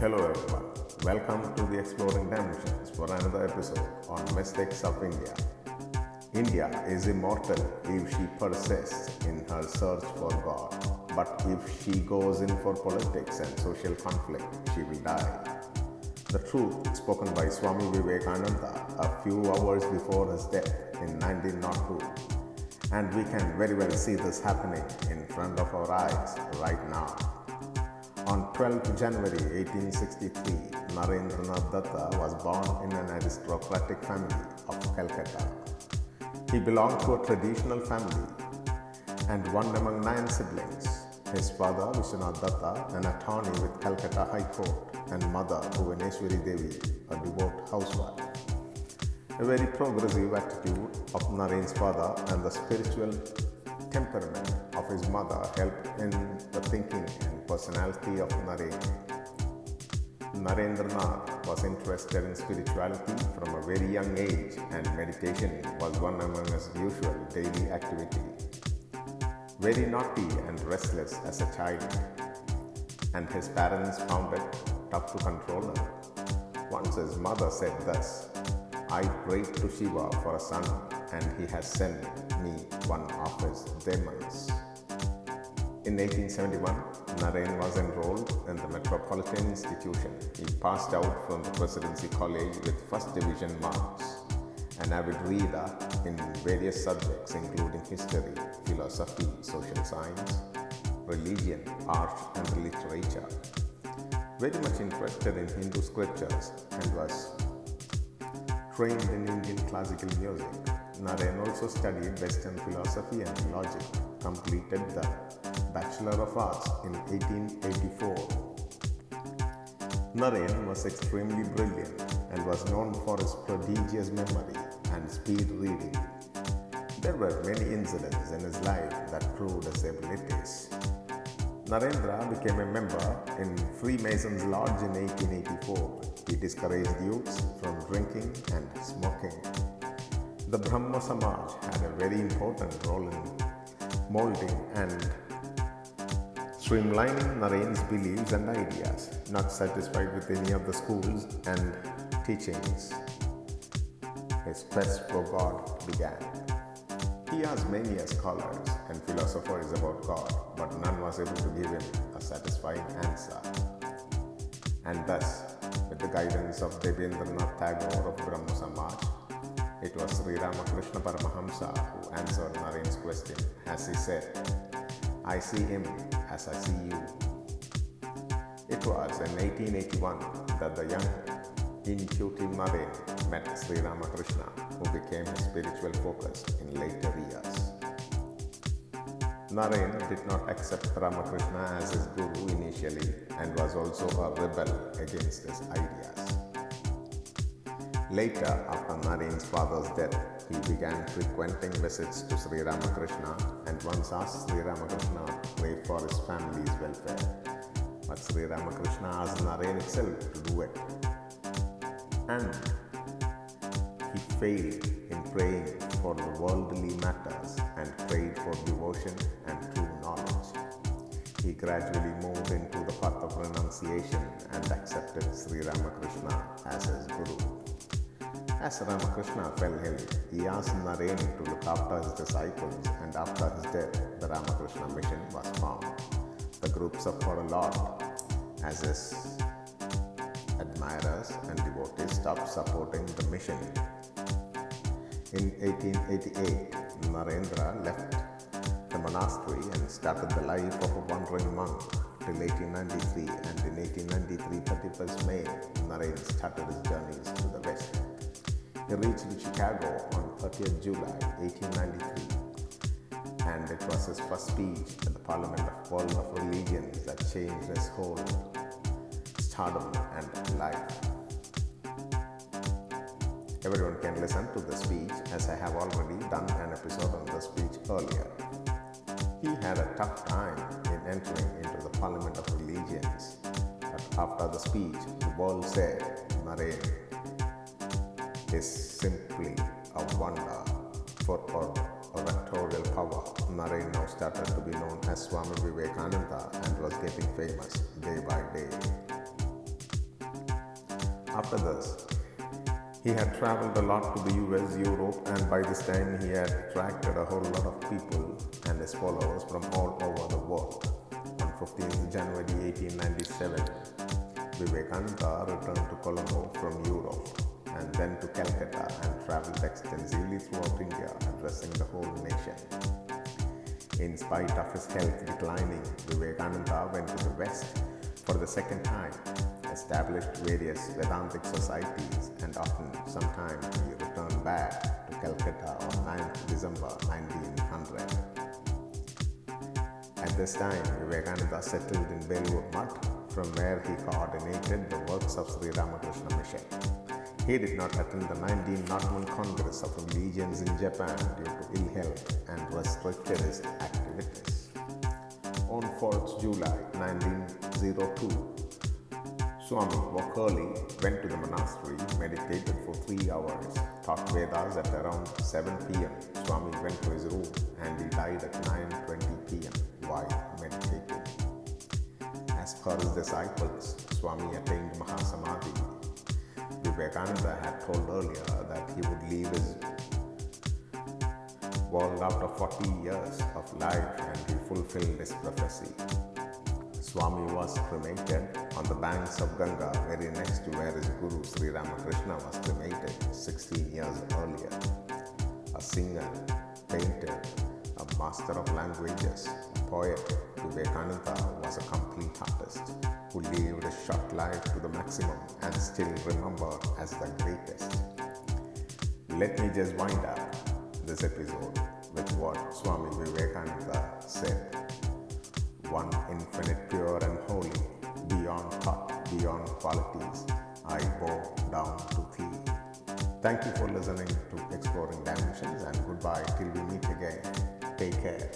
Hello everyone, welcome to the Exploring Dimensions for another episode on Mystics of India. India is immortal if she persists in her search for God, but if she goes in for politics and social conflict, she will die. The truth spoken by Swami Vivekananda a few hours before his death in 1902. And we can very well see this happening in front of our eyes right now. On 12th January 1863, Narendranath Datta was born in an aristocratic family of Calcutta. He belonged to a traditional family and one among nine siblings. His father, Vishwanath Datta, an attorney with Calcutta High Court, and mother, Bhuvaneshwari Devi, a devout housewife. A very progressive attitude of Naren's father and the spiritual temperament of his mother helped in the thinking and personality of Narendra. Narendranath was interested in spirituality from a very young age and meditation was one among his usual daily activity. Very naughty and restless as a child, and his parents found it tough to control him. Once his mother said thus, I prayed to Shiva for a son and he has sent me one of his demons. In 1871, Naren was enrolled in the Metropolitan Institution. He passed out from the Presidency College with first division marks. An avid reader in various subjects including history, philosophy, social science, religion, art, and literature. Very much interested in Hindu scriptures and was trained in Indian classical music. Naren also studied Western philosophy and logic, completed the Bachelor of Arts in 1884. Naren was extremely brilliant and was known for his prodigious memory and speed reading. There were many incidents in his life that proved his abilities. Narendra became a member in Freemasons Lodge in 1884. He discouraged youths from drinking and smoking. The Brahmo Samaj had a very important role in molding and streamlining Naren's beliefs and ideas. Not satisfied with any of the schools and teachings, his quest for God began. He asked many scholars and philosophers about God, but none was able to give him a satisfying answer. And thus, with the guidance of Debendranath Tagore of Brahmo Samaj, it was Sri Ramakrishna Paramahamsa who answered Naren's question as he said, I see him as I see you. It was in 1881 that the young intuitive Naren met Sri Ramakrishna, who became his spiritual focus in later years. Naren did not accept Ramakrishna as his guru initially and was also a rebel against his ideas. Later, after Naren's father's death, he began frequenting visits to Sri Ramakrishna and once asked Sri Ramakrishna to pray for his family's welfare. But Sri Ramakrishna asked Naren itself to do it and he failed in praying for the worldly matters and prayed for devotion and true knowledge. He gradually moved into the path of renunciation and accepted Sri Ramakrishna as his guru. As Ramakrishna fell ill, he asked Naren to look after his disciples, and after his death, the Ramakrishna mission was formed. The group suffered a lot as his admirers and devotees stopped supporting the mission. In 1888, Narendra left the monastery and started the life of a wandering monk till 1893 and in 1893 31st May, Naren started his west. He reached Chicago on 30th July 1893 and it was his first speech at the Parliament of World of Religions that changed his whole stardom and life. Everyone can listen to the speech as I have already done an episode on the speech earlier. He had a tough time in entering into the Parliament of Religions, but after the speech, the world said Naren is simply a wonder for oratorial power. Naren now started to be known as Swami Vivekananda and was getting famous day by day. After this, he had traveled a lot to the US, Europe, and by this time he had attracted a whole lot of people and his followers from all over the world. On 15th January 1897, Vivekananda returned to Colombo from Europe and then to Calcutta and traveled extensively throughout India, addressing the whole nation. In spite of his health declining, Vivekananda went to the West for the second time established various Vedantic societies and often sometimes he returned back to Calcutta on 9th December 1900. At this time, Vivekananda settled in Belur Mutt, from where he coordinated the works of Sri Ramakrishna Mission. He did not attend the 1901 Congress of Religions in Japan due to ill health and restricted his activities. On 4th July 1902, Swami early, went to the monastery, meditated for three hours, taught Vedas at around 7 pm. Swami went to his room and he died at 9.20 pm while meditating. As per his disciples, Swami attained Mahasamadhi. Vivekananda had told earlier that he would leave his world after 40 years of life and he fulfilled his prophecy. Swami was cremated on the banks of Ganga, very next to where his Guru Sri Ramakrishna was cremated 16 years earlier. A singer, painter, a master of languages, a poet, Vivekananda uh, was a complete artist who lived a short life to the maximum and still remembered as the greatest. Let me just wind up this episode with what Swami Vivekananda said one infinite, pure, and holy, beyond thought, beyond qualities. I bow down to thee. Thank you for listening to Exploring Dimensions and goodbye till we meet again. Take care.